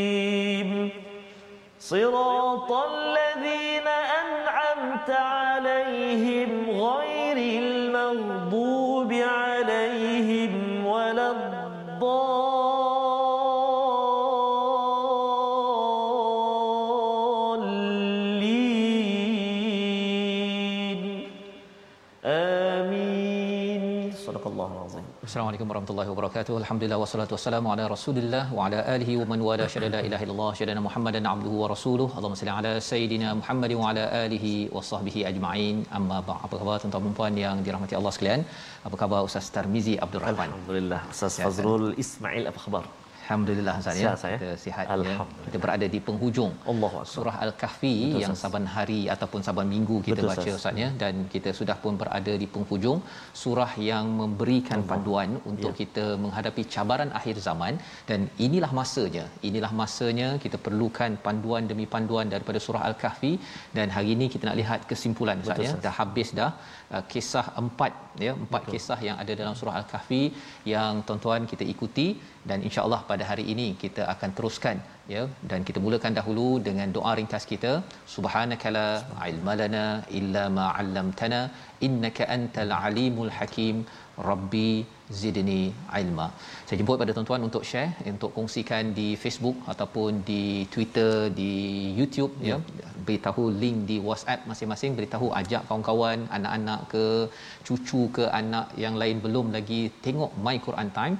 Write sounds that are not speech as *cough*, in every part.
المستقيم صراط الذين أنعمت عليهم غير warahmatullahi wabarakatuh. Alhamdulillah wassalatu wassalamu ala Rasulillah wa ala alihi wa man wala syada la ilaha illallah syadana Muhammadan abduhu wa rasuluh. Allahumma salli ala sayidina Muhammad wa ala alihi wa sahbihi ajma'in. Amma ba'd. Apa khabar tuan-tuan dan puan yang dirahmati Allah sekalian? Apa khabar Ustaz Tarmizi Abdul Rahman? Alhamdulillah Ustaz Fazrul Ismail apa khabar? Alhamdulillah Ustaz ya. Saya. Kita sihat ya. Kita berada di penghujung Akbar. surah Al-Kahfi Betul, yang saban hari ataupun saban minggu kita Betul, baca Ustaz. Ya dan kita sudah pun berada di penghujung surah yang memberikan panduan untuk Ya. kita menghadapi cabaran akhir zaman dan inilah masanya inilah masanya kita perlukan panduan demi panduan daripada surah Al-Kahfi dan hari ini kita nak lihat kesimpulan Ustaz ya dah habis dah uh, kisah empat ya empat Betul. kisah yang ada dalam surah Al-Kahfi yang tuan-tuan kita ikuti dan insya-Allah pada hari ini kita akan teruskan ya dan kita mulakan dahulu dengan doa ringkas kita. Subhanakala ilmalana illa ma 'allamtana innaka antal alimul hakim rabbi zidni ilma. Saya jemput pada tuan-tuan untuk share untuk kongsikan di Facebook ataupun di Twitter di YouTube ya. Beritahu link di WhatsApp masing-masing beritahu ajak kawan-kawan anak-anak ke cucu ke anak yang lain belum lagi tengok My Quran Time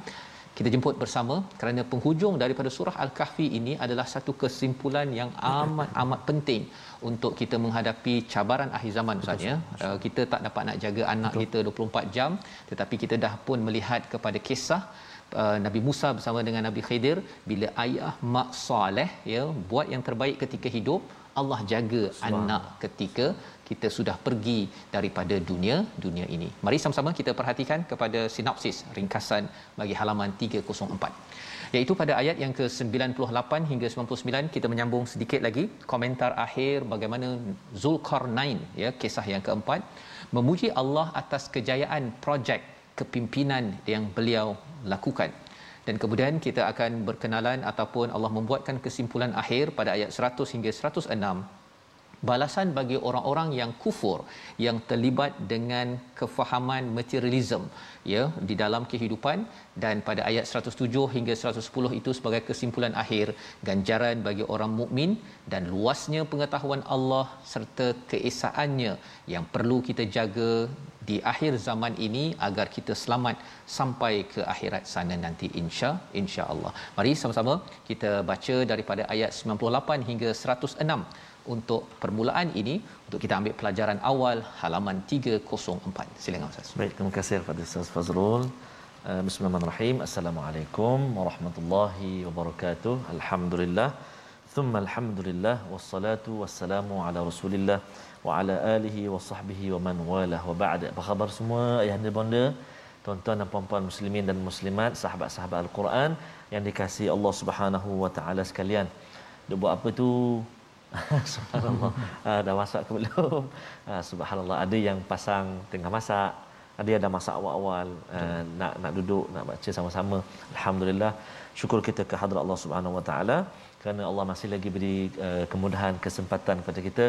kita jemput bersama kerana penghujung daripada surah Al-Kahfi ini adalah satu kesimpulan yang amat amat penting untuk kita menghadapi cabaran akhir zaman Ustaz ya. Uh, kita tak dapat nak jaga anak Betul. kita 24 jam tetapi kita dah pun melihat kepada kisah Uh, Nabi Musa bersama dengan Nabi Khidir bila ayah mak soleh ya buat yang terbaik ketika hidup Allah jaga anak ketika kita sudah pergi daripada dunia dunia ini. Mari sama-sama kita perhatikan kepada sinopsis ringkasan bagi halaman 304 iaitu pada ayat yang ke-98 hingga 99 kita menyambung sedikit lagi komentar akhir bagaimana Zulkarnain ya kisah yang keempat memuji Allah atas kejayaan projek kepimpinan yang beliau lakukan dan kemudian kita akan berkenalan ataupun Allah membuatkan kesimpulan akhir pada ayat 100 hingga 106 balasan bagi orang-orang yang kufur yang terlibat dengan kefahaman materialism ya di dalam kehidupan dan pada ayat 107 hingga 110 itu sebagai kesimpulan akhir ganjaran bagi orang mukmin dan luasnya pengetahuan Allah serta keesaannya yang perlu kita jaga di akhir zaman ini agar kita selamat sampai ke akhirat sana nanti insya insya Allah. Mari sama-sama kita baca daripada ayat 98 hingga 106 untuk permulaan ini untuk kita ambil pelajaran awal halaman 304. Silakan Ustaz. Baik, terima kasih kepada Ustaz Fazrul. Uh, Bismillahirrahmanirrahim. Assalamualaikum warahmatullahi wabarakatuh. Alhamdulillah. Thumma alhamdulillah wassalatu wassalamu ala Rasulillah wa ala alihi wa man walah wa ba'd. Apa khabar semua ayahanda bonda, tuan-tuan dan puan-puan muslimin dan muslimat, sahabat-sahabat Al-Quran yang dikasihi Allah Subhanahu wa taala sekalian. Dia buat apa tu? *laughs* subhanallah. Ah, dah masak ke belum? Ah, subhanallah. Ada yang pasang tengah masak, ada yang dah masak awal-awal uh, nak nak duduk nak baca sama-sama alhamdulillah syukur kita ke hadrat Allah Subhanahu wa taala kerana Allah masih lagi beri uh, kemudahan kesempatan kepada kita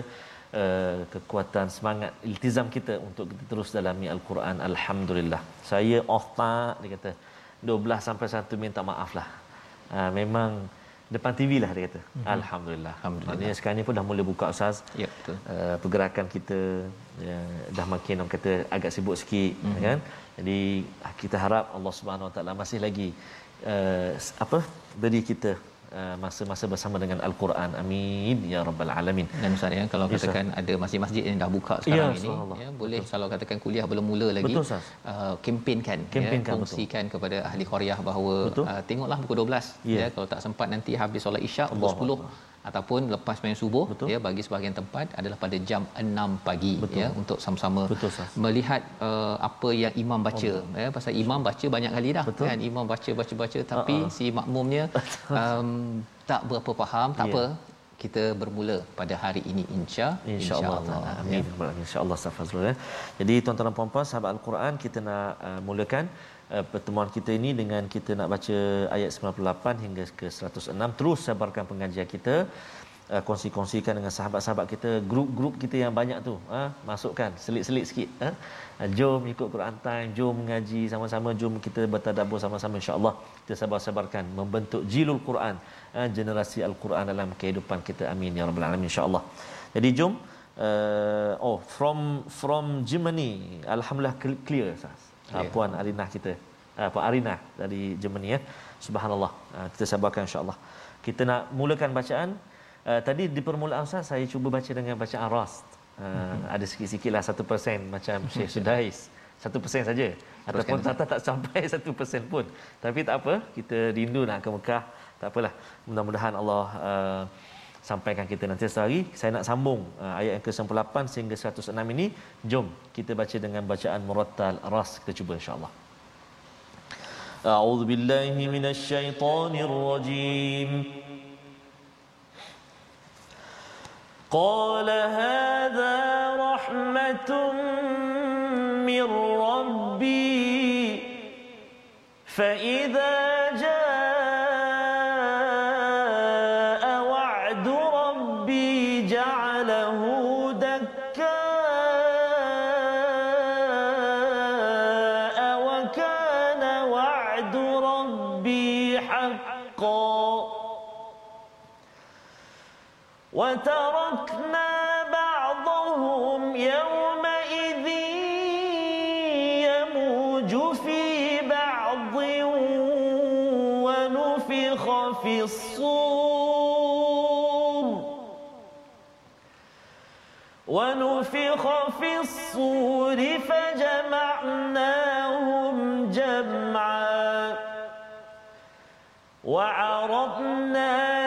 uh, kekuatan semangat iltizam kita untuk kita terus dalami al-Quran alhamdulillah saya off tak dia kata 12 sampai 1 minta maaf lah uh, memang depan TV lah dia kata. Mm-hmm. Alhamdulillah. Alhamdulillah. Maknanya sekarang ni pun dah mula buka Ustaz. Ya, betul. Uh, pergerakan kita ya, dah makin orang kata agak sibuk sikit mm-hmm. kan. Jadi kita harap Allah Subhanahu Wa Taala masih lagi uh, apa beri kita uh, masa-masa bersama dengan al-Quran. Amin ya rabbal alamin. Dan ustaz ya kalau Yes, katakan ada masjid-masjid yang dah buka sekarang Ya, ini ya boleh kalau katakan kuliah belum mula lagi Betul, uh, kempenkan Kempenkan, ya kongsikan kepada ahli qaryah bahawa Betul. uh, tengoklah pukul 12 Ya. ya kalau tak sempat nanti habis solat isyak pukul Allah 10 ataupun lepas main subuh Betul. ya bagi sebahagian tempat adalah pada jam 6 pagi Betul. ya untuk sama-sama Betul, melihat uh, apa yang imam baca ya pasal imam baca banyak kali dah Betul. kan imam baca baca baca tapi Uh-uh. si makmumnya *laughs* um, tak berapa faham tak Ya. apa kita bermula pada hari ini insya InsyaAllah. insyaallah Amin. Ya. InsyaAllah Ustaz Fazrul. Ya. Jadi tuan-tuan dan puan-puan sahabat Al-Quran kita nak uh, mulakan uh, pertemuan kita ini dengan kita nak baca ayat 98 hingga ke 106. Terus sebarkan pengajian kita. Uh, kongsi-kongsikan dengan sahabat-sahabat kita grup-grup kita yang banyak tu ha? masukkan selit-selit sikit ha? Jom ikut Quran time jom mengaji sama-sama jom kita bertadabbur sama-sama insya-Allah kita sabar-sabarkan membentuk jilul Quran ha? generasi al-Quran dalam kehidupan kita amin ya rabbal alamin insya-Allah jadi jom uh, oh from from Germany alhamdulillah cl- clear Ustaz. Clear. puan Arinah kita. Uh, puan Arinah dari Germany ya. Subhanallah. Uh, kita sabarkan insya-Allah. Kita nak mulakan bacaan. Uh, tadi di permulaan Ustaz saya cuba baca dengan bacaan rast. Uh, Mhm. *laughs* ada sikit-sikit lah 1% macam Syekh *laughs* Sudais. 1% saja. Ataupun Ustaz. tak, tak tak sampai *laughs* 1% pun. Tapi tak apa kita rindu nak ke Mekah. Tak apalah. Mudah-mudahan Allah uh, sampaikan kita nanti sehari saya nak sambung uh, ayat yang ke-98 sehingga 106 ini jom kita baca dengan bacaan murattal ras kita cuba insyaallah أعوذ بالله من الشيطان الرجيم قال هذا رحمة من ربي فإذا وكان وعد ربي حقا. وتركنا بعضهم يومئذ يموج في بعض ونفخ في الصور. ونفخ في الصور فجمعناهم وعرضنا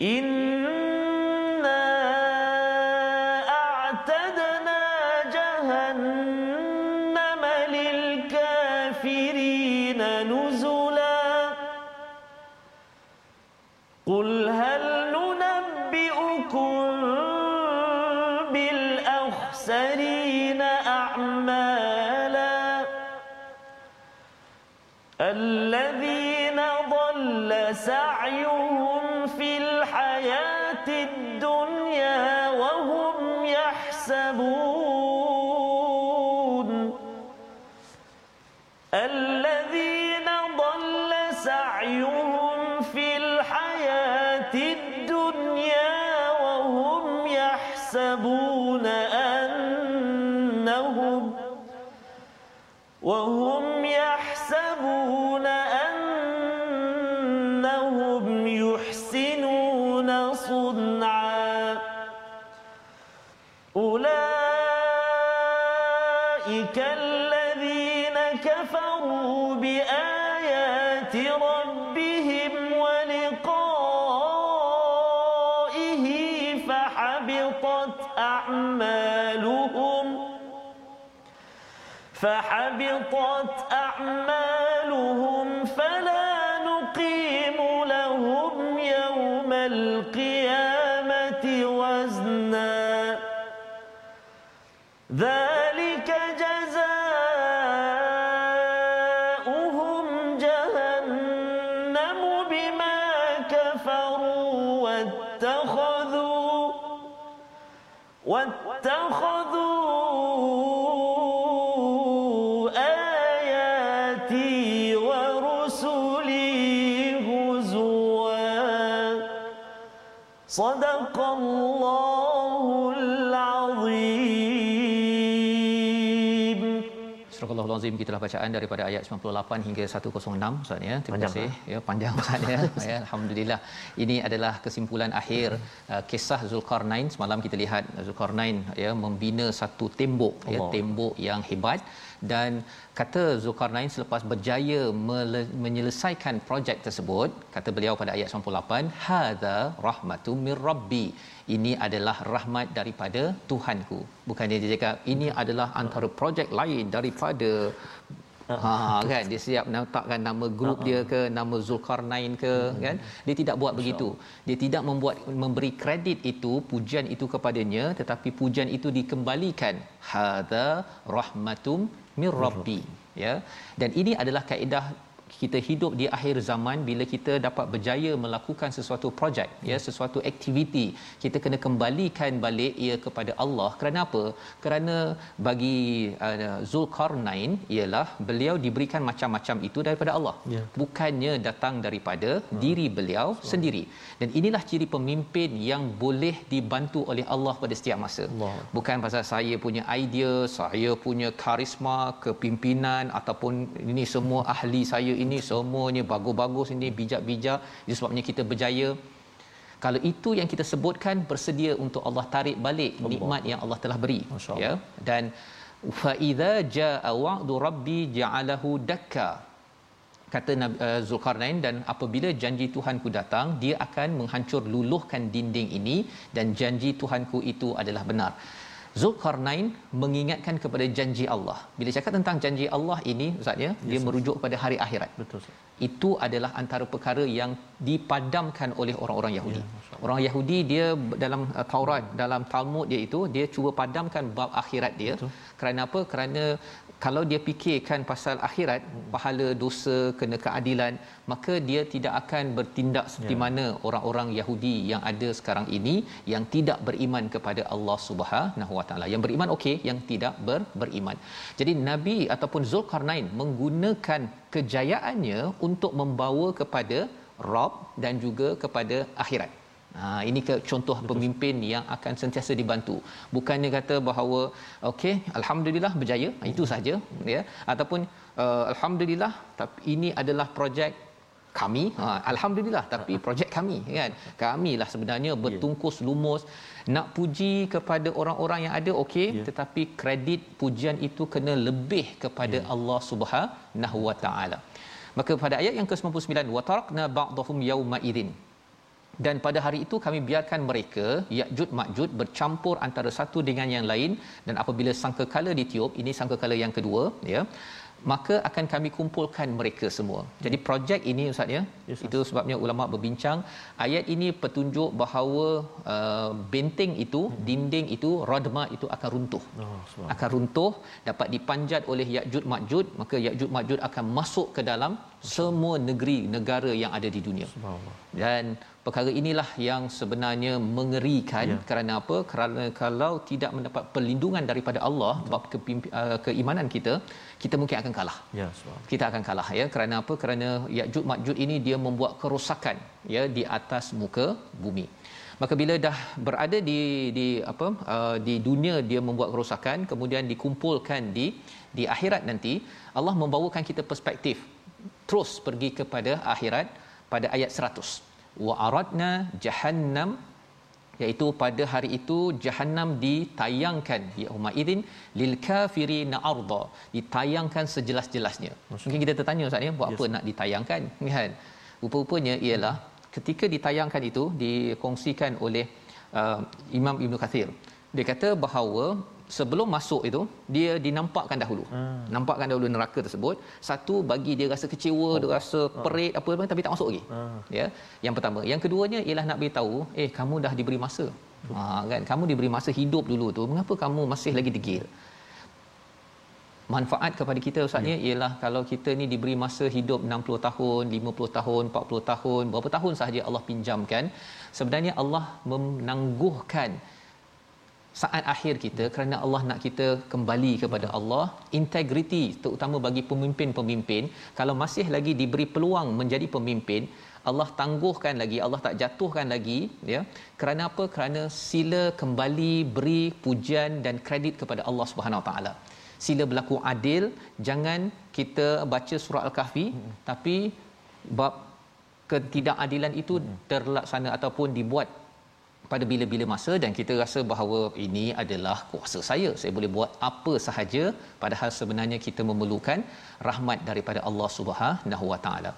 in Kita bacaan daripada ayat 98 hingga 106 Ustaz ya. Terima panjang, kasih. Ya, panjang Ustaz ya. *laughs* ya. Alhamdulillah. Ini adalah kesimpulan akhir uh, kisah Zulkarnain. Semalam kita lihat Zulkarnain ya membina satu tembok ya, Allah. ya, tembok yang hebat dan kata Zulkarnain selepas berjaya menyelesaikan projek tersebut kata beliau pada ayat 98 hadza rahmatum mir rabbi. Ini adalah rahmat daripada Tuhanku. Bukannya dia cakap ini adalah antara projek lain daripada ha kan? Dia siap letakkan nama grup dia ke nama Zulkarnain ke kan? Dia tidak buat begitu. Dia tidak membuat memberi kredit itu pujian itu kepadanya tetapi pujian itu dikembalikan. Hadza rahmatum mir rabbi ya. Dan ini adalah kaedah kita hidup di akhir zaman bila kita dapat berjaya melakukan sesuatu projek ya sesuatu aktiviti kita kena kembalikan balik ia kepada Allah kerana apa kerana bagi uh, Zulkarnain ialah beliau diberikan macam-macam itu daripada Allah ya. bukannya datang daripada hmm. diri beliau so. sendiri dan inilah ciri pemimpin yang boleh dibantu oleh Allah pada setiap masa Allah. bukan pasal saya punya idea saya punya karisma kepimpinan ataupun ini semua ahli saya ini semuanya bagus-bagus ini bijak-bijak. Sebabnya kita berjaya. Kalau itu yang kita sebutkan bersedia untuk Allah tarik balik Allah. nikmat yang Allah telah beri ya. Dan fa idza jaa wa'du rabbi ja'alahu dakka kata uh, Zulkarnain. Dan apabila janji Tuhanku datang dia akan menghancur luluhkan dinding ini dan janji Tuhanku itu adalah benar Zulkarnain mengingatkan kepada janji Allah. Bila cakap tentang janji Allah ini, Ustaz ya, dia merujuk kepada hari akhirat. Betul. Itu adalah antara perkara yang dipadamkan oleh orang-orang Yahudi. Ya, orang Yahudi dia dalam uh, Taurat, dalam Talmud dia itu, dia cuba padamkan bab akhirat dia. Betul. Kerana apa? Kerana kalau dia fikirkan pasal akhirat pahala dosa kena keadilan maka dia tidak akan bertindak seperti ya. mana orang-orang Yahudi yang ada sekarang ini yang tidak beriman kepada Allah Subhanahu Wa Taala. Yang beriman okey yang tidak ber, beriman. Jadi nabi ataupun Zulkarnain menggunakan kejayaannya untuk membawa kepada Rob dan juga kepada akhirat Ha, ini ke contoh Betul. pemimpin yang akan sentiasa dibantu. Bukannya kata bahawa okey, alhamdulillah berjaya, hmm. itu saja ya. Ataupun uh, alhamdulillah tapi ini adalah projek kami. Ha, alhamdulillah tapi projek kami kan. Kamilah sebenarnya ya. bertungkus lumus nak puji kepada orang-orang yang ada okey, yeah. tetapi kredit pujian itu kena lebih kepada yeah. Allah Subhanahu Wa Taala. Maka pada ayat yang ke-99 wa tarakna ba'dahum yauma idzin dan pada hari itu kami biarkan mereka Ya'jud Ma'jud bercampur antara satu dengan yang lain dan apabila sangkakala ditiup ini sangkakala yang kedua ya maka akan kami kumpulkan mereka semua. Jadi projek ini ustaz ya. Yes, itu sebabnya ulama berbincang ayat ini petunjuk bahawa uh, benteng itu, hmm. dinding itu, radma itu akan runtuh. Oh, akan runtuh dapat dipanjat oleh Ya'jud Ma'jud, maka Ya'jud Ma'jud akan masuk ke dalam semua negeri negara yang ada di dunia. Dan perkara inilah yang sebenarnya mengerikan. Ya. kerana apa? Kerana kalau tidak mendapat perlindungan daripada Allah bab uh, keimanan kita kita mungkin akan kalah. Ya kita akan kalah ya. Kerana apa? Kerana Ya'juj Ma'juj ini dia membuat kerosakan ya di atas muka bumi. Maka bila dah berada di di apa uh, di dunia dia membuat kerosakan kemudian dikumpulkan di di akhirat nanti Allah membawakan kita perspektif. Terus pergi kepada akhirat pada ayat 100 wa aradna jahannam iaitu pada hari itu jahannam ditayangkan yauma idzin lil kafirina arda ditayangkan sejelas-jelasnya. Mungkin kita tertanya ustaz ya buat yes. apa nak ditayangkan? Kan? Rupa-rupanya ialah ketika ditayangkan itu dikongsikan oleh uh, Imam Ibn Kathir. Dia kata bahawa sebelum masuk itu dia dinampakkan dahulu. Hmm. Nampakkan dahulu neraka tersebut. Satu bagi dia rasa kecewa, oh. dia rasa oh. perit apa apa tapi tak masuk lagi. Hmm. Ya. Yang pertama, yang keduanya ialah nak beritahu, eh kamu dah diberi masa. Ha kan kamu diberi masa hidup dulu tu, mengapa kamu masih lagi degil? manfaat kepada kita ustaznya ya. ialah kalau kita ni diberi masa hidup 60 tahun, 50 tahun, 40 tahun, berapa tahun sahaja Allah pinjamkan, sebenarnya Allah menangguhkan saat akhir kita kerana Allah nak kita kembali kepada Allah integriti terutama bagi pemimpin-pemimpin kalau masih lagi diberi peluang menjadi pemimpin Allah tangguhkan lagi Allah tak jatuhkan lagi ya kerana apa kerana sila kembali beri pujian dan kredit kepada Allah Subhanahu taala sila berlaku adil jangan kita baca surah al-kahfi hmm. tapi bab ketidakadilan itu terlaksana ataupun dibuat pada bila-bila masa dan kita rasa bahawa ini adalah kuasa saya. Saya boleh buat apa sahaja padahal sebenarnya kita memerlukan rahmat daripada Allah Subhanahu Wa Taala.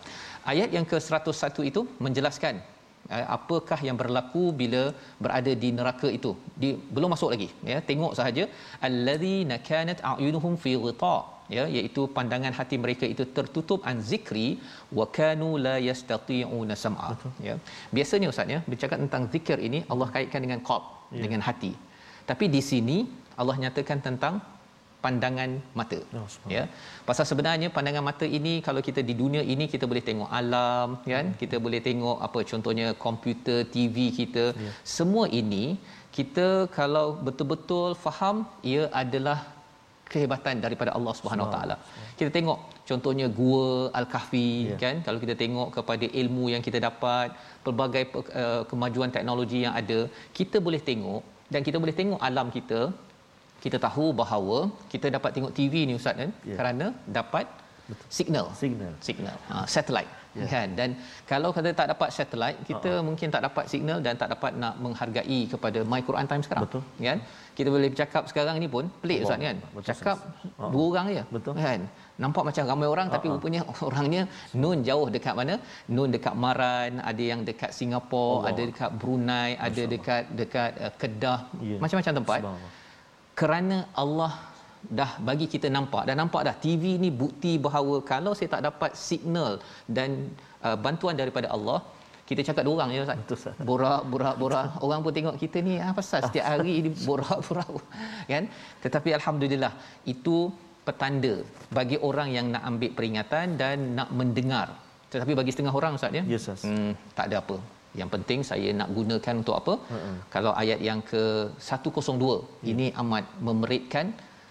Ayat yang ke-101 itu menjelaskan eh, apakah yang berlaku bila berada di neraka itu? Di belum masuk lagi ya. Tengok sahaja. Allazina kanat a'yunuhum fi ghita ya iaitu pandangan hati mereka itu tertutup an zikri wa kanu la yastati'una sam'a. Ya. Biasanya ustaz ya bercakap tentang zikir ini Allah kaitkan dengan qalb ya. dengan hati. Tapi di sini Allah nyatakan tentang pandangan mata. Oh, ya. Pasal sebenarnya pandangan mata ini kalau kita di dunia ini kita boleh tengok alam kan? Hmm. kita boleh tengok apa contohnya komputer TV kita. Yeah. semua ini kita kalau betul-betul faham ia adalah kehebatan daripada Allah Subhanahu Wa Taala. Kita tengok contohnya gua Al-Kahfi yeah. kan kalau kita tengok kepada ilmu yang kita dapat pelbagai uh, kemajuan teknologi yang ada kita boleh tengok dan kita boleh tengok alam kita kita tahu bahawa kita dapat tengok TV ni ustaz kan yeah. kerana dapat Betul. signal signal signal ha, satellite yeah. kan dan kalau kita tak dapat satellite kita uh-huh. mungkin tak dapat signal dan tak dapat nak menghargai kepada my Quran time sekarang Betul. kan kita boleh bercakap sekarang ni pun pelik ustaz kan Betul. cakap uh-huh. dua orang je Betul. kan nampak macam ramai orang uh-huh. tapi rupanya *laughs* orangnya nun jauh dekat mana nun dekat Maran ada yang dekat Singapura Allah. ada dekat Brunei Masya ada dekat dekat uh, Kedah yeah. macam-macam tempat kerana Allah dah bagi kita nampak dan nampak dah TV ni bukti bahawa kalau saya tak dapat signal dan uh, bantuan daripada Allah kita cakap dua orang je Ustaz. Betul Ustaz. Borak, borak, borak. Orang pun tengok kita ni apa pasal setiap hari ni borak, *laughs* borak. Kan? Tetapi alhamdulillah itu petanda bagi orang yang nak ambil peringatan dan nak mendengar. Tetapi bagi setengah orang Ustaz ya. Yes, yes. Hmm, tak ada apa. Yang penting saya nak gunakan untuk apa? Uh-uh. Kalau ayat yang ke 102 hmm. ini amat memeritkan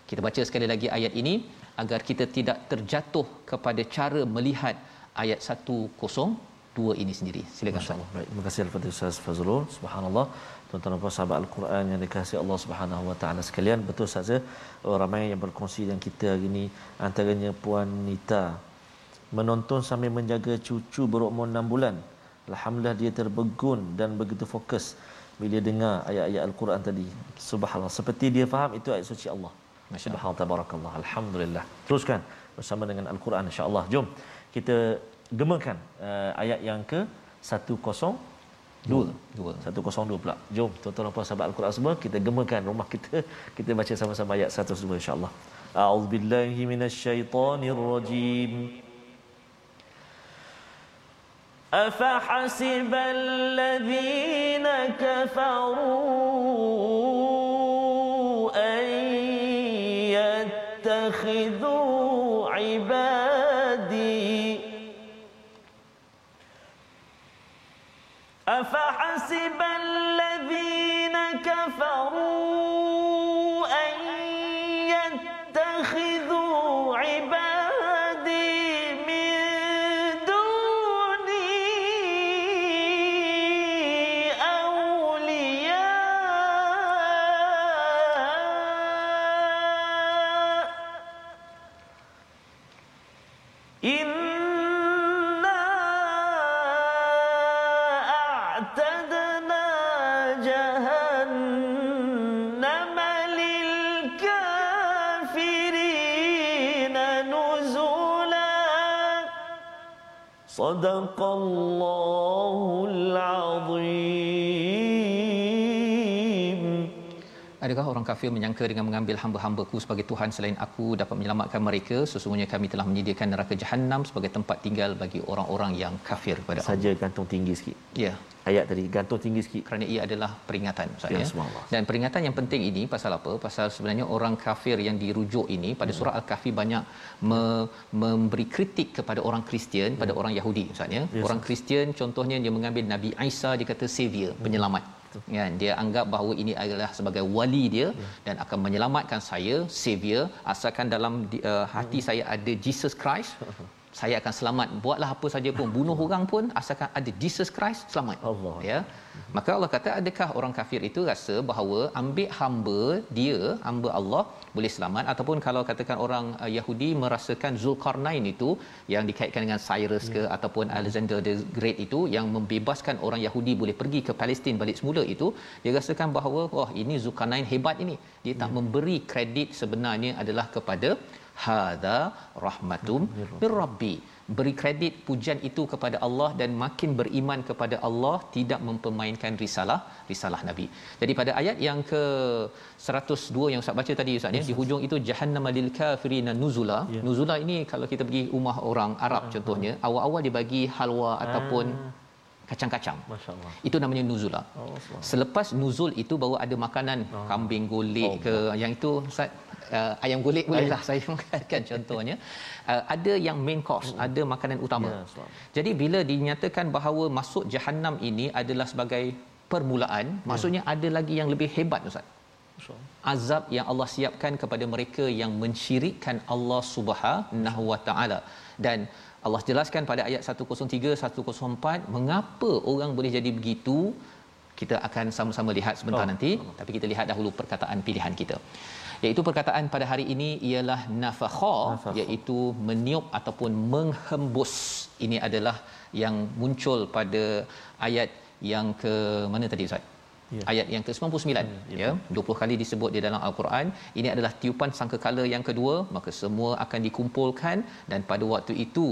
kita baca sekali lagi ayat ini agar kita tidak terjatuh kepada cara melihat ayat 102 ini sendiri. Silakan Ustaz. Baik, terima kasih kepada Ustaz Fazrul. Subhanallah. Tuan-tuan dan sahabat Al-Quran yang dikasihi Allah Subhanahu Wa Taala sekalian, betul saja oh, ramai yang berkongsi dengan kita hari ini antaranya puan Nita menonton sambil menjaga cucu berumur 6 bulan. Alhamdulillah dia terbegun dan begitu fokus bila dengar ayat-ayat Al-Quran tadi. Subhanallah. Seperti dia faham itu ayat suci Allah. Subhanallah tabarakallah. Alhamdulillah. Teruskan bersama dengan Al-Quran insya-Allah. Jom kita gemakan uh, ayat yang ke 102. Dua. Dua. 102 pula. Jom tuan-tuan dan puan sahabat Al-Quran semua kita gemakan rumah kita kita baca sama-sama ayat 102 insya-Allah. A'udzubillahi minasyaitonirrajim. أفحسب الذين كفروا اتخذوا عبادي. أفحسب صدق الله Adakah orang kafir menyangka dengan mengambil hamba-hambaku sebagai Tuhan selain aku dapat menyelamatkan mereka? Sesungguhnya kami telah menyediakan neraka jahanam sebagai tempat tinggal bagi orang-orang yang kafir kepada Allah. Saja gantung tinggi sikit. Ya, Ayat tadi gantung tinggi sikit. kerana ia adalah peringatan Ustaz Ya, ya. Dan peringatan yang penting ini pasal apa? Pasal sebenarnya orang kafir yang dirujuk ini pada surah Al-Kahfi banyak me- memberi kritik kepada orang Kristian pada orang Yahudi Ustaz ya. Yes, Orang Kristian contohnya dia mengambil Nabi Isa dia kata savior, penyelamat. Kan dia anggap bahawa ini adalah sebagai wali dia dan akan menyelamatkan saya savior asalkan dalam uh, hati saya ada Jesus Christ *laughs* saya akan selamat. Buatlah apa saja pun. Bunuh orang pun asalkan ada Jesus Christ selamat. Allah. ya. Maka Allah kata adakah orang kafir itu rasa bahawa ambil hamba dia hamba Allah boleh selamat? Ataupun kalau katakan orang uh, Yahudi merasakan Zulkarnain itu yang dikaitkan dengan Cyrus ke ataupun Alexander the Great itu yang membebaskan orang Yahudi boleh pergi ke Palestin balik semula itu dia rasakan bahawa wah ini Zulkarnain hebat ini. Dia tak memberi kredit sebenarnya adalah kepada hadza rahmatum mir rabbi beri kredit pujian itu kepada Allah dan makin beriman kepada Allah tidak mempermainkan risalah risalah nabi. Jadi pada ayat yang ke 102 yang Ustaz baca tadi Ustaz ya di hujung itu jahannam lil kafirina nuzula. Ya. Nuzula ini kalau kita pergi rumah orang Arab contohnya awal-awal dia bagi halwa ataupun kacang-kacang. Masya-Allah. Itu namanya nuzula. Oh, subhanallah. Selepas nuzul itu baru ada makanan oh. kambing golek ke yang itu Ustaz uh, ayam golek boleh lah saya mengatakan *laughs* contohnya uh, ada yang main course hmm. ada makanan utama Ya, Ustaz. jadi bila dinyatakan bahawa masuk jahanam ini adalah sebagai permulaan Ya. maksudnya ada lagi yang lebih hebat ustaz Masya-Allah. azab yang Allah siapkan kepada mereka yang mensyirikkan Allah Subhanahu wa taala dan Allah jelaskan pada ayat 103 104 mengapa orang boleh jadi begitu? Kita akan sama-sama lihat sebentar Oh, nanti tapi kita lihat dahulu perkataan pilihan kita. Iaitu perkataan pada hari ini ialah nafakha Nafakha. iaitu meniup ataupun menghembus. Ini adalah yang muncul pada ayat yang ke mana tadi ustaz Ya. ayat yang ke-99 ya, ya. 20 kali disebut di dalam al-Quran. Ini adalah tiupan sangkakala yang kedua. Maka semua akan dikumpulkan dan pada waktu itu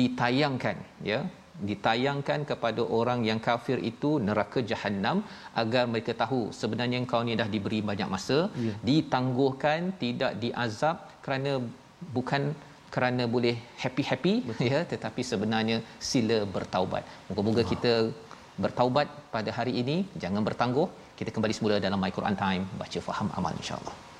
ditayangkan ya. Ditayangkan kepada orang yang kafir itu neraka jahanam agar mereka tahu sebenarnya engkau ni dah diberi banyak masa Ya. ditangguhkan tidak diazab kerana bukan kerana boleh happy-happy ya. Tetapi sebenarnya sila bertaubat. Moga-moga kita bertaubat pada hari ini, jangan bertangguh. Kita kembali semula dalam My Quran Time, baca faham amal insya-Allah.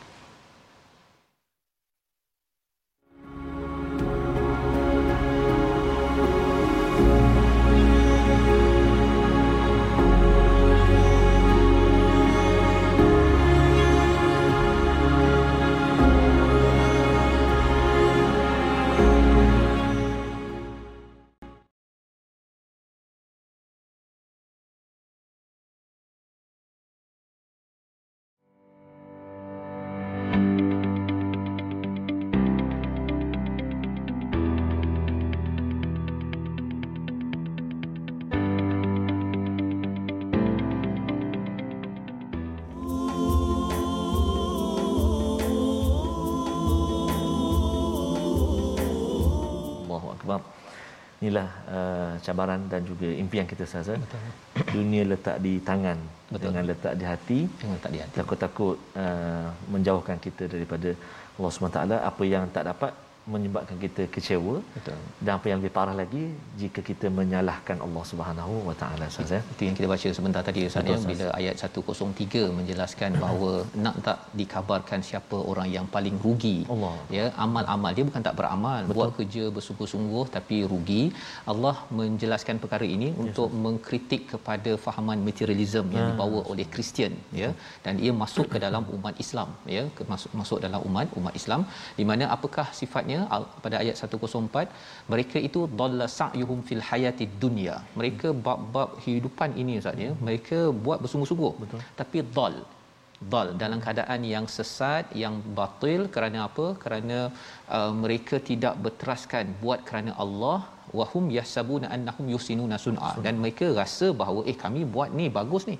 Inilah uh, cabaran dan juga impian kita sahaja. Dunia letak di tangan Betul. dengan letak di hati. Jangan tak di hati. Takut-takut uh, menjauhkan kita daripada Allah SWT apa yang tak dapat menyebabkan kita kecewa Betul. dan apa yang lebih parah lagi jika kita menyalahkan Allah Subhanahu wa taala saja Itu yang kita baca sebentar tadi Ustaz ya bila ayat 103 menjelaskan bahawa nak tak dikabarkan siapa orang yang paling rugi. Allah. Ya, amal-amal dia bukan tak beramal, Betul. buat kerja bersungguh-sungguh tapi rugi. Allah menjelaskan perkara ini yes. untuk mengkritik kepada fahaman materialism yang dibawa oleh Kristian ya dan ia masuk ke dalam umat Islam ya masuk masuk dalam umat umat Islam di mana apakah sifatnya Al- pada ayat 104 mereka itu dalla sa'yuhum fil hayati dunya. Mereka bab-bab kehidupan ini ustaz ya. Mereka buat bersungguh-sungguh. Betul. tapi dal dal dalam keadaan yang sesat yang batil kerana apa? Kerana uh, mereka tidak berteraskan buat kerana Allah wahum yahsabuna annahum yusinuna sun'a. Dan mereka rasa bahawa eh kami buat ni bagus ni.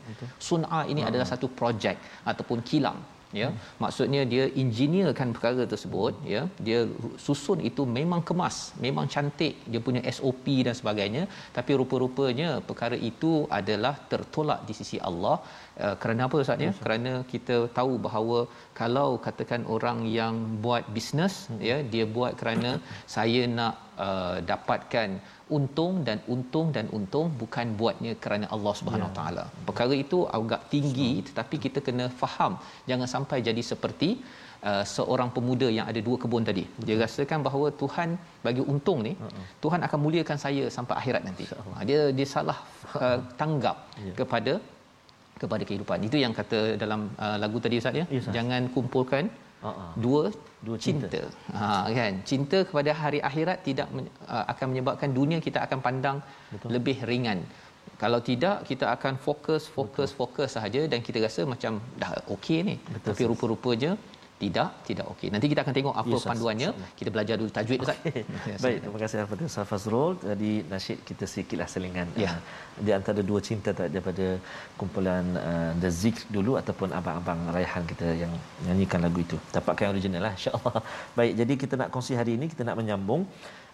Sun'a ini adalah satu projek ataupun kilang ya maksudnya dia engineerkan perkara tersebut ya. Dia susun itu memang kemas memang cantik dia punya SOP dan sebagainya. Tapi rupa-rupanya perkara itu adalah tertolak di sisi Allah. Uh, kerana apa ustaz ya? Kerana kita tahu bahawa kalau katakan orang yang buat bisnes ya dia buat kerana saya nak uh, dapatkan untung dan untung dan untung bukan buatnya kerana Allah Subhanahu Wa Taala. Perkara itu agak tinggi tetapi kita kena faham jangan sampai jadi seperti uh, seorang pemuda yang ada dua kebun tadi. Dia rasakan bahawa Tuhan bagi untung ni, Tuhan akan muliakan saya sampai akhirat nanti. Ha, dia dia salah uh, tanggap ya. kepada kepada kehidupan. Itu yang kata dalam uh, lagu tadi Ustaz ya. ya jangan kumpulkan dua dua cinta. cinta. Ha kan. Cinta kepada hari akhirat tidak men, akan menyebabkan dunia kita akan pandang Betul. lebih ringan. Kalau tidak kita akan fokus fokus Betul. fokus sahaja dan kita rasa macam dah okey ni. Betul, Tapi rupa-rupanya tidak tidak okey. Nanti kita akan tengok apa yes, panduannya. Yes, kita belajar dulu tajwid Ustaz. Okay. *laughs* Baik, terima kasih kepada Ustaz Fazrul. Tadi nasyid kita sikitlah selingan ya. uh, di antara dua cinta daripada kumpulan uh, The Zikr dulu ataupun abang-abang raihan kita yang nyanyikan lagu itu. Dapatkan yang original lah insya-Allah. *laughs* Baik, jadi kita nak kongsi hari ini kita nak menyambung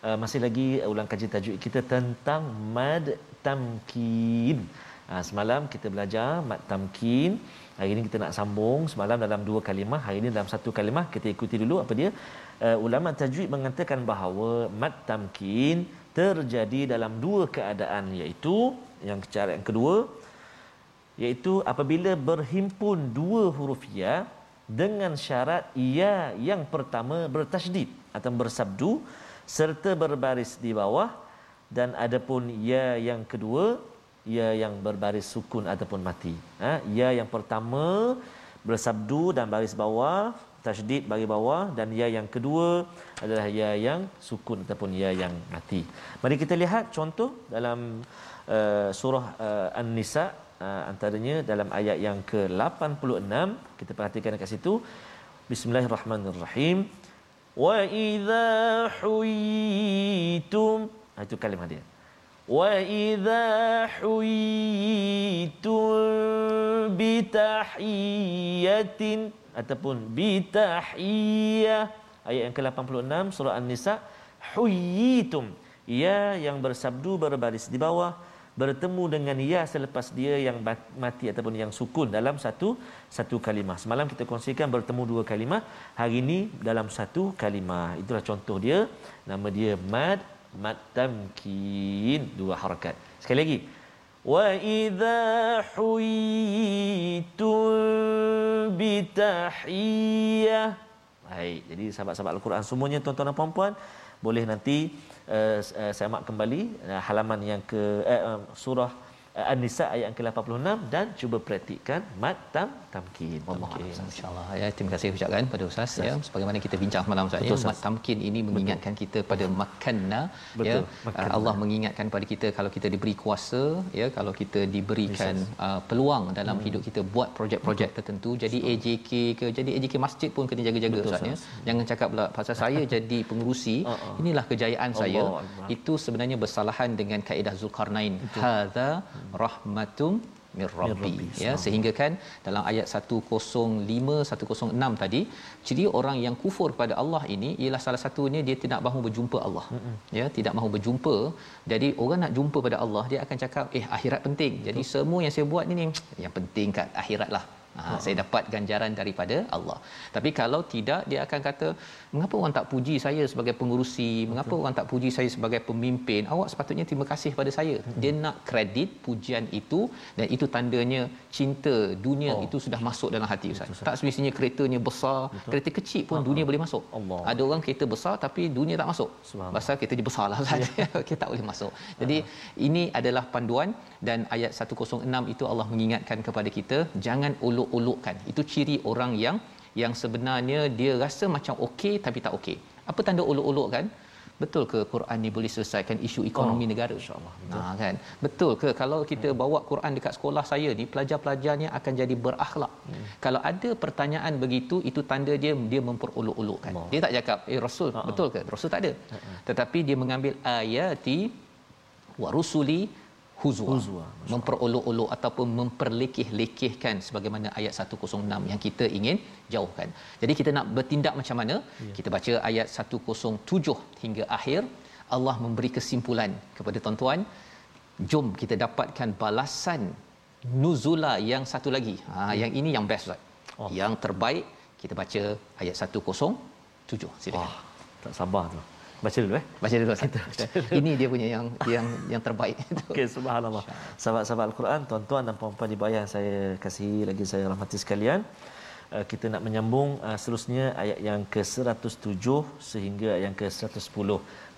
uh, masih lagi ulang kaji tajwid kita tentang mad tamkin. Uh, semalam kita belajar mad tamkin Hari ini kita nak sambung semalam dalam dua kalimah, hari ini dalam satu kalimah. Kita ikuti dulu apa dia. Uh, ulama tajwid mengatakan bahawa mad tamkin terjadi dalam dua keadaan iaitu yang cara yang kedua iaitu apabila berhimpun dua huruf ya dengan syarat ya yang pertama bertasydid atau bersabdu serta berbaris di bawah dan adapun ya yang kedua ya yang berbaris sukun ataupun mati. Ha? Ya yang pertama bersabdu dan baris bawah, tasydid bagi bawah dan ya yang kedua adalah ya yang sukun ataupun ya yang mati. Mari kita lihat contoh dalam uh, surah uh, An-Nisa uh, antaranya dalam ayat yang ke-86 kita perhatikan dekat situ. Bismillahirrahmanirrahim. Wa idza huyitum ha, itu kalimah dia. وإذا حييتم بتحية ataupun bitahiyah ayat yang ke-86 surah An-Nisa huyitum ya yang bersabdu berbaris di bawah bertemu dengan ya selepas dia yang mati ataupun yang sukun dalam satu satu kalimah. Semalam kita kongsikan bertemu dua kalimah, hari ini dalam satu kalimah. Itulah contoh dia. Nama dia mad mad tamkin dua harakat. Sekali lagi. Wa idza huyitu bi tahiyyah baik. Jadi sahabat-sahabat al-Quran semuanya tuan-tuan dan puan-puan boleh nanti uh, uh, saya mak kembali uh, halaman yang ke uh, surah An-Nisa ayat yang ke-86 dan cuba praktikkan mad tam tamkin. Okey, insya-Allah. Ya, terima kasih ucapkan pada ustaz ya. Sebagaimana kita bincang semalam ustaz ya, mad tamkin ini mengingatkan Betul. kita pada makanna ya. Makanna. Allah mengingatkan pada kita kalau kita diberi kuasa ya, kalau kita diberikan uh, peluang dalam hmm. hidup kita buat projek-projek tertentu, jadi Betul. AJK ke, jadi AJK masjid pun kena jaga-jaga ustaz ya. Jangan cakap pula pasal *laughs* saya jadi pengurusi, uh-uh. inilah kejayaan Allah saya. Allah. Itu sebenarnya bersalahan dengan kaedah Zulkarnain. Hadza rahmatum mir rabbi. Ya sehingga kan dalam ayat 105 106 tadi ciri orang yang kufur pada Allah ini ialah salah satunya dia tidak mahu berjumpa Allah. Ya tidak mahu berjumpa. Jadi orang nak jumpa pada Allah dia akan cakap eh akhirat penting. Jadi Betul. semua yang saya buat ni ni yang penting kat akhirat lah. Ha, saya dapat ganjaran daripada Allah. Tapi kalau tidak dia akan kata, mengapa orang tak puji saya sebagai pengurusi? Mengapa Betul. orang tak puji saya sebagai pemimpin? Awak sepatutnya terima kasih pada saya. Hmm. Dia nak kredit pujian itu dan itu tandanya cinta dunia oh. itu sudah masuk dalam hati ustaz. Betul, tak semestinya keretanya besar, Betul. kereta kecil pun uh-huh. dunia boleh masuk. Allah. Ada orang kereta besar tapi dunia tak masuk. Pasal kereta dia besarlah ustaz. *laughs* Yeah. kita tak boleh masuk. Jadi uh-huh. ini adalah panduan dan ayat 106 itu Allah mengingatkan kepada kita jangan uluk-ulukkan. Itu ciri orang yang yang sebenarnya dia rasa macam okey tapi tak okey. Apa tanda uluk-ulukkan? Betul ke Quran ni boleh selesaikan isu ekonomi oh, negara? Insya-Allah. Ha kan. Betul ke kalau kita hmm. bawa Quran dekat sekolah saya ni pelajar-pelajarnya akan jadi berakhlak. Hmm. Kalau ada pertanyaan begitu itu tanda dia dia memperuluk-ulukkan. Oh. Dia tak cakap eh Rasul uh-huh. betul ke? Rasul tak ada. Uh-huh. Tetapi dia mengambil ayati wa rusuli huzwa, Huzwa, memperolok-olok ataupun memperlekeh-lekehkan sebagaimana ayat 106 yang kita ingin jauhkan. Jadi kita nak bertindak macam mana? Ya. Kita baca ayat 107 hingga akhir. Allah memberi kesimpulan kepada tuan-tuan, jom kita dapatkan balasan nuzula yang satu lagi. Ha yang ini yang best Ustaz. Oh. Yang terbaik kita baca ayat 107. Silakan. Oh, tak sabar tu. Baca dulu eh. Baca dulu kita. *laughs* Ini dia punya yang yang yang terbaik. *laughs* Okey, subhanallah. Sahabat-sahabat Al-Quran, tuan-tuan dan puan-puan di bayar saya kasihi lagi saya rahmati sekalian. Uh, kita nak menyambung uh, seterusnya ayat yang ke-107 sehingga yang ke-110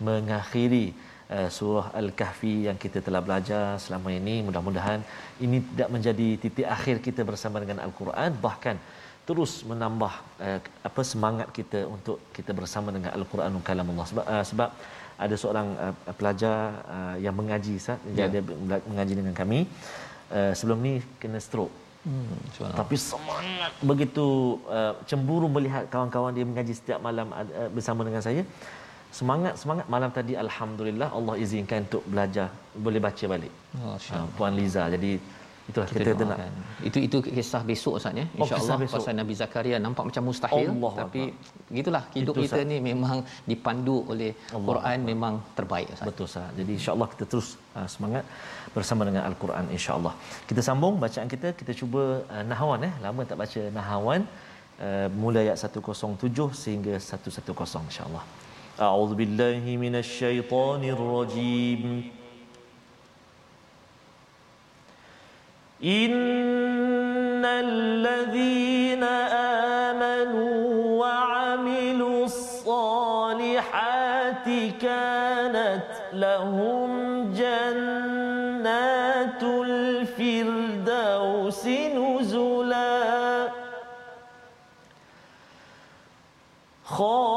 mengakhiri uh, surah Al-Kahfi yang kita telah belajar selama ini. Mudah-mudahan ini tidak menjadi titik akhir kita bersama dengan Al-Quran bahkan terus menambah uh, apa semangat kita untuk kita bersama dengan Al-Quranul Kalam Allah. Sebab uh, sebab ada seorang uh, pelajar uh, yang mengaji sah ya. dia mengaji dengan kami. Uh, sebelum ni kena stroke. Hmm, tapi semangat begitu uh, cemburu melihat kawan-kawan dia mengaji setiap malam uh, bersama dengan saya. Semangat semangat. Malam tadi alhamdulillah Allah izinkan untuk belajar. Boleh baca balik. Oh, uh, Puan Liza. Jadi Itulah kita, kita nak. Itu itu kisah besok Ustaz ya. Oh, Insya-Allah oh, pasal Nabi Zakaria nampak macam mustahil Allah tapi Allah. gitulah hidup itu, kita ni memang dipandu oleh Allah Quran Allah. memang terbaik Ustaz. Betul Ustaz. Jadi insya-Allah kita terus uh, semangat bersama dengan Al-Quran insya-Allah. Kita sambung bacaan kita kita cuba uh, nahawan eh lama tak baca nahawan uh, mulai ayat 107 sehingga 110 insya-Allah. A'udzubillahi minasyaitonirrajim. إن الذين آمنوا وعملوا الصالحات كانت لهم جنات الفردوس نزلا خالدين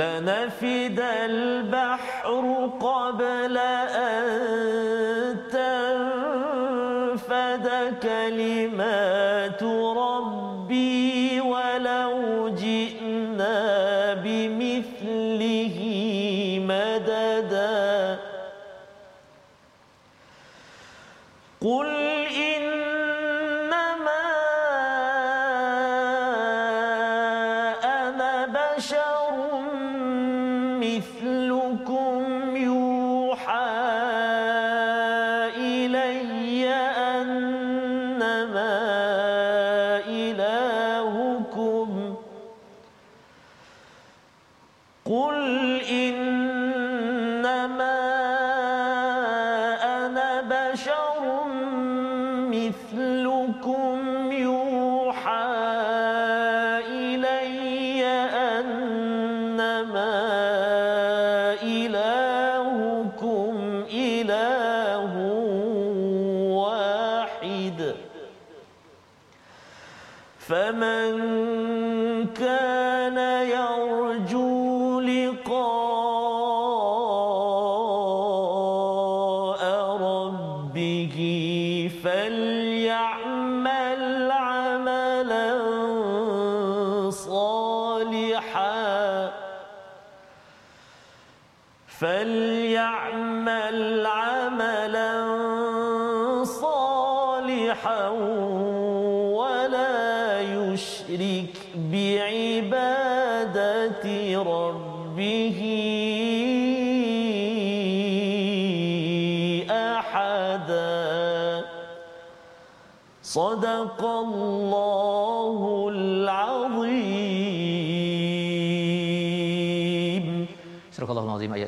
لنفد البحر قبل أن فليعمل عملا صالحا ولا يشرك بعبادة ربه أحدا. صدق الله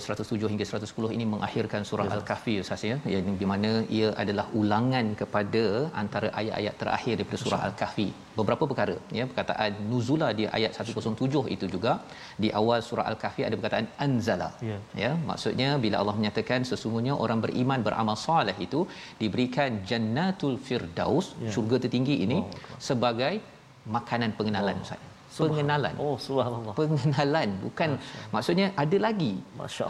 ayat 107 hingga 110 ini mengakhirkan surah ya. Al-Kahfi Ustaz ya yang di mana ia adalah ulangan kepada antara ayat-ayat terakhir daripada surah Al-Kahfi. Beberapa perkara ya perkataan nuzula di ayat 107 itu juga di awal surah Al-Kahfi ada perkataan anzala. Ya. ya maksudnya bila Allah menyatakan sesungguhnya orang beriman beramal soleh itu diberikan jannatul firdaus ya. syurga tertinggi ini oh, sebagai makanan pengenalan oh. Ustaz pengenalan. Oh, subhanallah. Pengenalan bukan maksudnya ada lagi.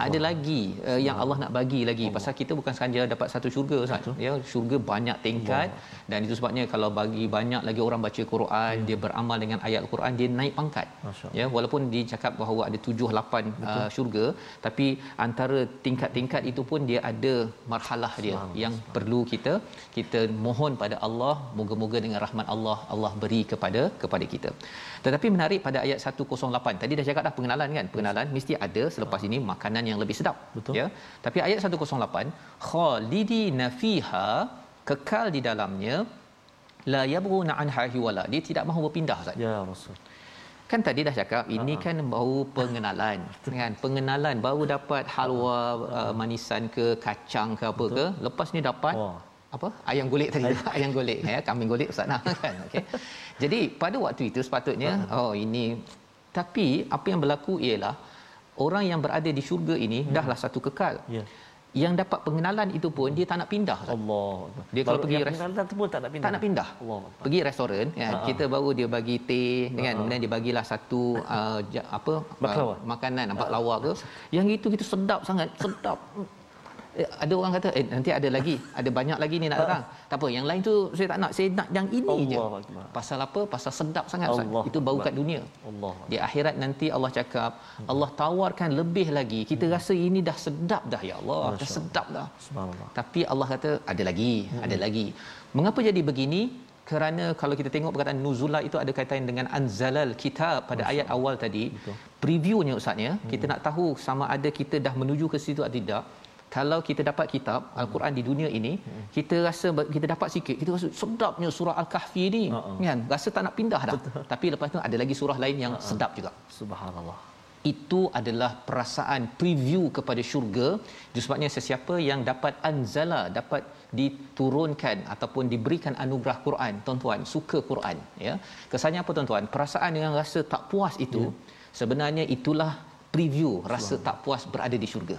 Ada lagi uh, yang Allah nak bagi lagi. Allah. Pasal kita bukan sahaja dapat satu syurga Ustaz. Ya, syurga banyak tingkat Allah. dan itu sebabnya kalau bagi banyak lagi orang baca Quran, ya. dia beramal dengan ayat Quran, dia naik pangkat. Ya, walaupun dicakap bahawa ada tujuh lapan uh, syurga, tapi antara tingkat-tingkat itu pun dia ada marhalah dia yang perlu kita kita mohon pada Allah, moga-moga dengan rahmat Allah Allah beri kepada kepada kita. Tetapi menarik pada ayat 108. Tadi dah cakap dah pengenalan kan? Pengenalan mesti ada selepas ini makanan yang lebih sedap. Betul. Ya. Tapi ayat 108, khalidina fiha kekal di dalamnya la yabghuna anha hiwala. Dia tidak mahu berpindah Ustaz. Ya Rasul. Kan tadi dah cakap ini uh-huh. kan baru pengenalan kan pengenalan baru dapat halwa uh, manisan ke kacang ke apa Betul. ke lepas ni dapat Wah apa? Ayam golek tadi ayam, ayam golek. Ya *laughs* kambing golek ustaz nah *laughs* kan? Okey. Jadi pada waktu itu sepatutnya oh ini tapi apa yang berlaku ialah orang yang berada di syurga ini hmm. dahlah satu kekal. Yeah. yang dapat pengenalan itu pun dia tak nak pindah Allah. Dia kalau pergi restoran tu pun tak nak pindah. Tak nak pindah. Allah. Pergi restoran ya uh kita baru dia bagi teh dengan kemudian dia bagilah satu *laughs* uh, apa uh, makanan nampak uh lawa ke. Yang itu kita sedap sangat. Sedap eh, ada orang kata eh nanti ada lagi ada banyak lagi ni nak datang. Tak apa yang lain tu saya tak nak. Saya nak yang ini Allah je Allah. pasal apa? Pasal sedap sangat Allah. itu bau kat dunia. Allah di akhirat nanti Allah cakap Allah tawarkan lebih lagi. Kita hmm. rasa ini dah sedap dah ya Allah. Masya dah sedap dah. Subhanallah. Tapi Allah kata ada lagi hmm. ada lagi. Mengapa jadi begini? Kerana kalau kita tengok perkataan nuzula itu ada kaitan dengan anzalal kitab pada Masya ayat awal tadi. Betul. previewnya ustaznya hmm. kita nak tahu sama ada kita dah menuju ke situ atau tidak kalau kita dapat kitab al-Quran di dunia ini hmm. kita rasa kita dapat sikit kita rasa sedapnya surah al-kahfi ni uh-uh. kan rasa tak nak pindah dah Betul. tapi lepas tu ada lagi surah lain yang uh-uh. sedap juga subhanallah itu adalah perasaan preview kepada syurga sebabnya sesiapa yang dapat anzala dapat diturunkan ataupun diberikan anugerah Quran tuan-tuan suka Quran ya kesannya apa tuan-tuan perasaan yang rasa tak puas itu ya. sebenarnya itulah preview rasa tak puas berada di syurga.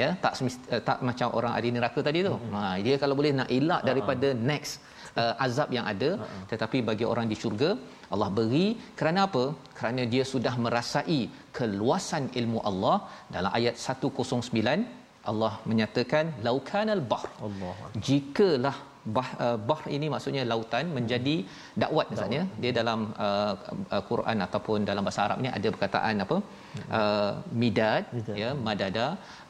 Ya, tak uh, tak macam orang ada neraka tadi tu. Hmm. Ha dia kalau boleh nak elak daripada uh-huh. next uh, azab yang ada uh-huh. tetapi bagi orang di syurga Allah beri kerana apa? Kerana dia sudah merasai keluasan ilmu Allah dalam ayat 109 Allah menyatakan laukanal bahr. Allah. Jikalah bah, uh, bahr ini maksudnya lautan menjadi dakwat maksudnya. Dia dalam uh, uh, Quran ataupun dalam bahasa Arab ni ada perkataan apa? Uh, midad, midad. ya madada.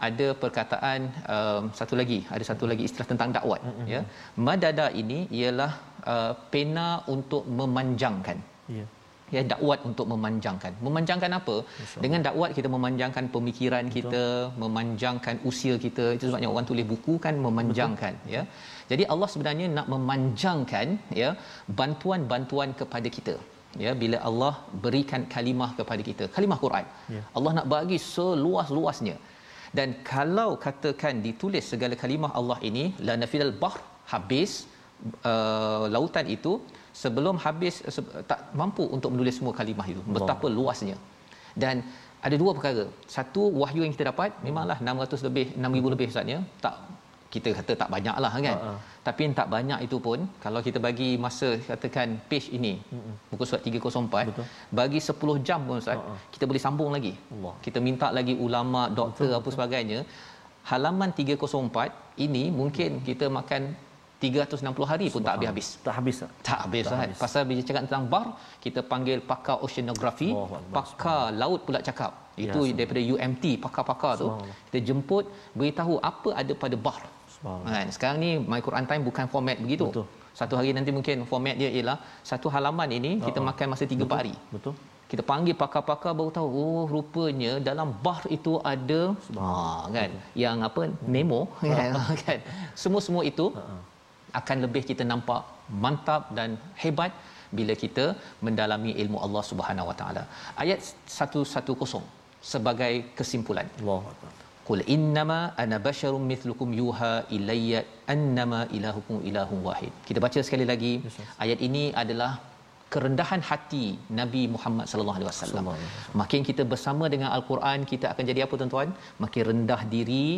Ada perkataan uh, satu lagi ada satu lagi istilah tentang dakwat mm-hmm. ya. madada ini ialah uh, pena untuk memanjangkan. Yeah ya dakwat untuk memanjangkan. Memanjangkan apa? Dengan dakwat kita memanjangkan pemikiran Betul. kita memanjangkan usia kita itu sebabnya orang tulis buku kan memanjangkan Betul. ya jadi Allah sebenarnya nak memanjangkan ya bantuan-bantuan kepada kita. Ya bila Allah berikan kalimah kepada kita. Kalimah Quran. Ya. Allah nak bagi seluas-luasnya. Dan kalau katakan ditulis segala kalimah Allah ini la nafilal bahr habis uh, lautan itu sebelum habis tak mampu untuk menulis semua kalimah itu. Betapa luasnya. Dan ada dua perkara. Satu wahyu yang kita dapat memanglah 600 lebih 6000 lebih ustaznya tak kita kata tak banyak lah kan uh-uh. tapi yang tak banyak itu pun kalau kita bagi masa katakan page ini uh-uh. buku surat 304 Betul. bagi 10 jam pun Ustaz uh-uh. kita boleh sambung lagi Allah. kita minta lagi ulama doktor Betul. apa sebagainya halaman 304 ini mungkin uh-huh. kita makan 360 hari pun tak habis-habis. Tak habis. Tak habis tak habis. Pasal bila cakap tentang bar, kita panggil pakar oceanography, oh, pakar laut pula cakap. Itu ya, daripada UMT, pakar-pakar tu. Kita jemput beritahu apa ada pada bar. Kan? Sekarang ni My Quran Time bukan format begitu. Betul. Satu hari nanti mungkin format dia ialah satu halaman ini kita uh makan masa 3 4 hari. Betul. Kita panggil pakar-pakar baru tahu oh rupanya dalam bar itu ada ha kan Betul. yang apa Nemo *laughs* kan, kan? Semua-semua itu uh-huh. akan lebih kita nampak mantap dan hebat bila kita mendalami ilmu Allah Subhanahu Wa Taala. Ayat 110 sebagai kesimpulan akbar. Qul innama ana basyarum mithlukum yuha ilayya annama ilahukum ilahun wahid. Kita baca sekali lagi. Ayat ini adalah kerendahan hati Nabi Muhammad sallallahu alaihi wasallam. Makin kita bersama dengan al-Quran, kita akan jadi apa tuan-tuan? Makin rendah diri,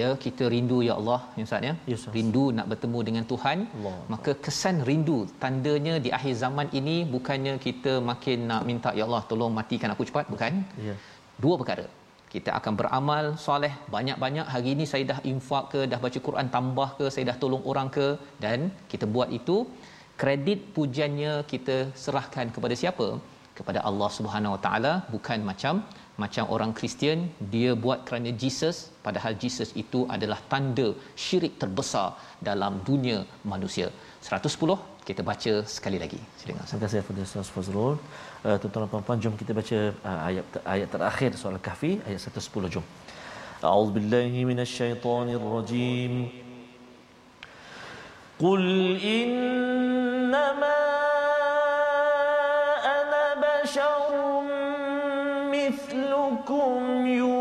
ya, kita rindu ya Allah, ya Ustaz ya. Ustaz. Rindu nak bertemu dengan Tuhan. Allah. Maka kesan rindu tandanya di akhir zaman ini bukannya kita makin nak minta ya Allah tolong matikan aku cepat, bukan? Ya. Dua perkara. Kita akan beramal soleh banyak-banyak. Hari ini saya dah infak ke, dah baca Quran tambah ke, saya dah tolong orang ke dan kita buat itu kredit pujiannya kita serahkan kepada siapa? Kepada Allah Subhanahu Wa Taala bukan macam macam orang Kristian dia buat kerana Jesus padahal Jesus itu adalah tanda syirik terbesar dalam dunia manusia. 110 kita baca sekali lagi. Silakan. Terima kasih kepada Ustaz Fazrul. Uh, tuan-tuan dan puan-puan, jom kita baca uh, ayat ayat terakhir surah Al-Kahfi ayat 110 jom. A'udzu billahi minasyaitonir rajim. Qul innama ana basharun mithlukum yuha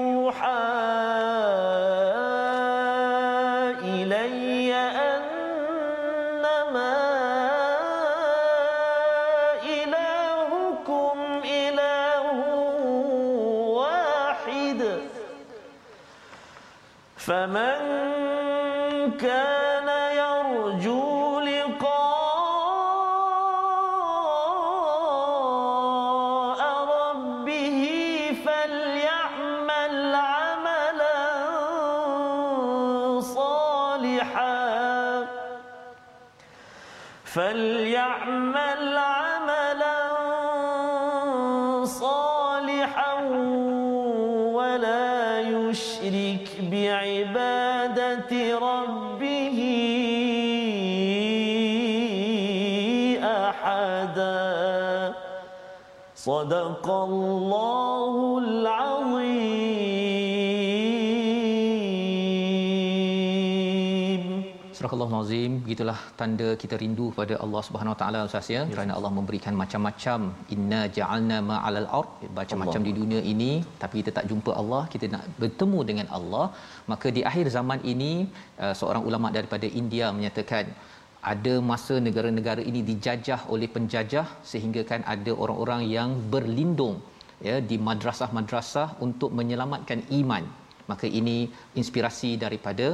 صدق الله العظيم Surah Al-Azim begitulah tanda kita rindu pada Allah Subhanahu Wa Taala Ustaz ya kerana Allah memberikan macam-macam inna ja'alna ma'alal ard macam-macam di dunia ini tapi kita tak jumpa Allah kita nak bertemu dengan Allah maka di akhir zaman ini uh, seorang ulama daripada India menyatakan ada masa negara-negara ini dijajah oleh penjajah sehingga kan ada orang-orang yang berlindung ya di madrasah-madrasah untuk menyelamatkan iman maka ini inspirasi daripada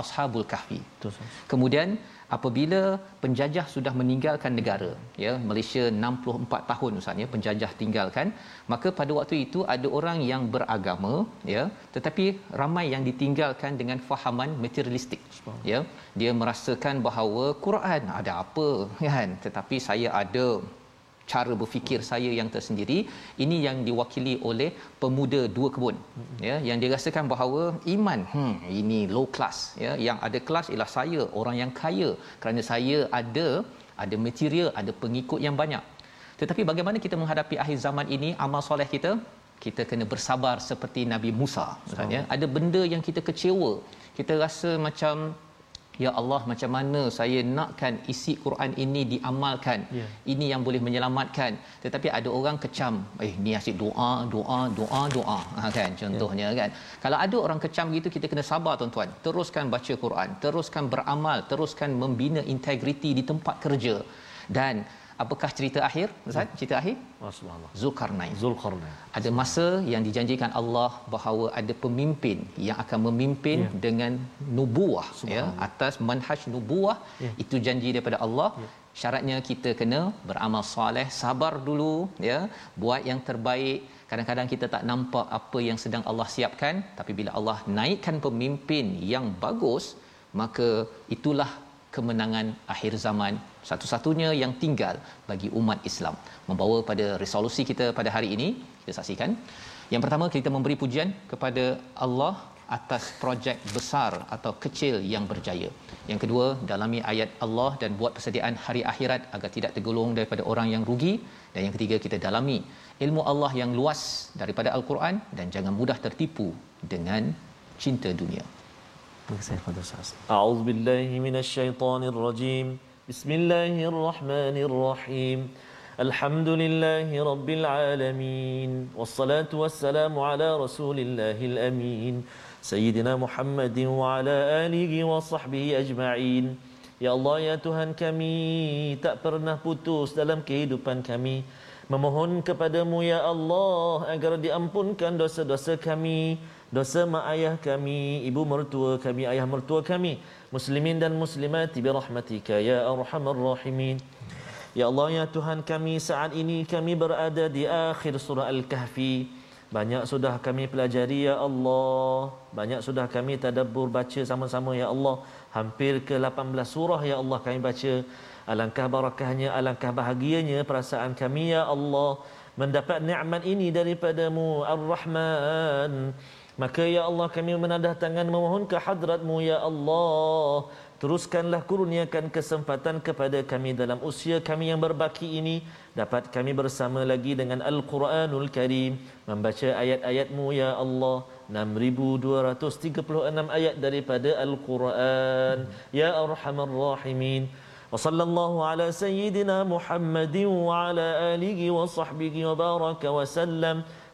ashabul kahfi Betul. Kemudian apabila penjajah sudah meninggalkan negara ya Malaysia 64 tahun ustaz ya penjajah tinggalkan maka pada waktu itu ada orang yang beragama ya tetapi ramai yang ditinggalkan dengan fahaman materialistik ya. Dia merasakan bahawa Quran ada apa kan? Tetapi saya ada cara berfikir saya yang tersendiri ini yang diwakili oleh pemuda dua kebun. Ya yang dirasakan bahawa iman hmm ini low class ya. Yang ada kelas ialah saya orang yang kaya. Kerana saya ada ada material ada pengikut yang banyak. Tetapi bagaimana kita menghadapi akhir zaman ini amal soleh kita? Kita kena bersabar seperti Nabi Musa misalnya ada benda yang kita kecewa. Kita rasa macam Ya Allah macam mana saya nakkan isi Quran ini diamalkan. Ya. Ini yang boleh menyelamatkan. Tetapi ada orang kecam, eh ni asyik doa, doa, doa, doa. Ha kan contohnya ya. kan. Kalau ada orang kecam gitu kita kena sabar tuan-tuan. Teruskan baca Quran, teruskan beramal, teruskan membina integriti di tempat kerja. Dan apakah cerita akhir? Ustaz, cerita akhir? Subhanallah. Zulkarnain Zulkarnain. ada masa yang dijanjikan Allah bahawa ada pemimpin yang akan memimpin yeah. dengan nubuah ya atas manhaj nubuah yeah. itu janji daripada Allah yeah. syaratnya kita kena beramal soleh sabar dulu ya buat yang terbaik kadang-kadang kita tak nampak apa yang sedang Allah siapkan tapi bila Allah naikkan pemimpin yang bagus maka itulah kemenangan akhir zaman satu-satunya yang tinggal bagi umat Islam membawa pada resolusi kita pada hari ini kita saksikan yang pertama kita memberi pujian kepada Allah atas projek besar atau kecil yang berjaya. Yang kedua, dalami ayat Allah dan buat persediaan hari akhirat agar tidak tergolong daripada orang yang rugi. Dan yang ketiga, kita dalami ilmu Allah yang luas daripada Al-Quran dan jangan mudah tertipu dengan cinta dunia. أعوذ بالله من الشيطان الرجيم بسم الله الرحمن الرحيم الحمد لله رب العالمين والصلاة والسلام على رسول الله الأمين سيدنا محمد وعلى آله وصحبه أجمعين يا الله يا تهان كمي تأبرنا putus dalam kehidupan kami memohon kepadamu ya Allah agar diampunkan dosa-dosa kami dosa mak ayah kami, ibu mertua kami, ayah mertua kami, muslimin dan muslimat, birahmatika, Ya Arhamar Rahimin. Ya Allah, Ya Tuhan kami, saat ini kami berada di akhir surah Al-Kahfi. Banyak sudah kami pelajari ya Allah. Banyak sudah kami tadabbur baca sama-sama ya Allah. Hampir ke 18 surah ya Allah kami baca. Alangkah barakahnya, alangkah bahagianya perasaan kami ya Allah mendapat nikmat ini daripadamu Ar-Rahman. Maka ya Allah kami menadah tangan memohon ke hadratmu ya Allah. Teruskanlah kurniakan kesempatan kepada kami dalam usia kami yang berbaki ini. Dapat kami bersama lagi dengan Al-Quranul Karim membaca ayat-ayatmu ya Allah. 6236 ayat daripada Al-Quran. Ya Arhamar Rahimin. Wa sallallahu ala sayyidina Muhammadin wa ala alihi wa sahbihi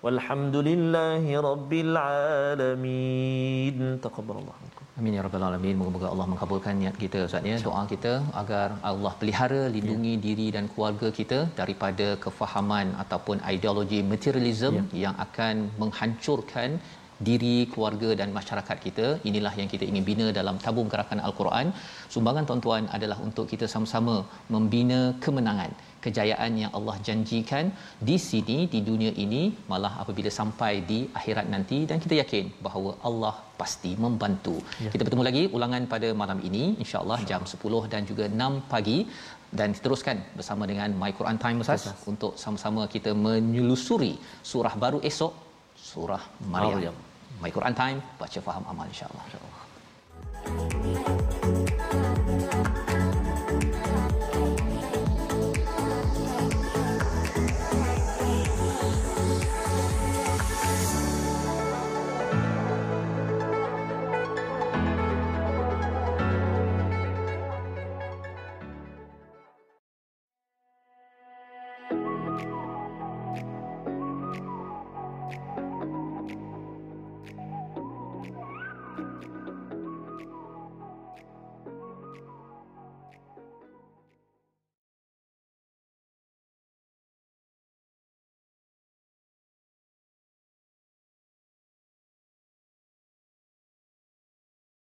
walhamdulillahi rabbil alamin taqabbalallahu Amin ya rabbal alamin. Moga-moga Allah mengabulkan niat kita Ustaz ya. Doa kita agar Allah pelihara lindungi ya. diri dan keluarga kita daripada kefahaman ataupun ideologi materialism ya. yang akan menghancurkan diri keluarga dan masyarakat kita inilah yang kita ingin bina dalam tabung gerakan al-Quran sumbangan tuan-tuan adalah untuk kita sama-sama membina kemenangan kejayaan yang Allah janjikan di sini di dunia ini malah apabila sampai di akhirat nanti dan kita yakin bahawa Allah pasti membantu. Ya. Kita bertemu lagi ulangan pada malam ini insya-Allah jam 10 dan juga 6 pagi dan teruskan bersama dengan My Quran Time Ustaz untuk sama-sama kita menyelusuri surah baru esok surah Maryam. Maryam. My Quran Time baca faham amal insya-Allah. Insya-Allah.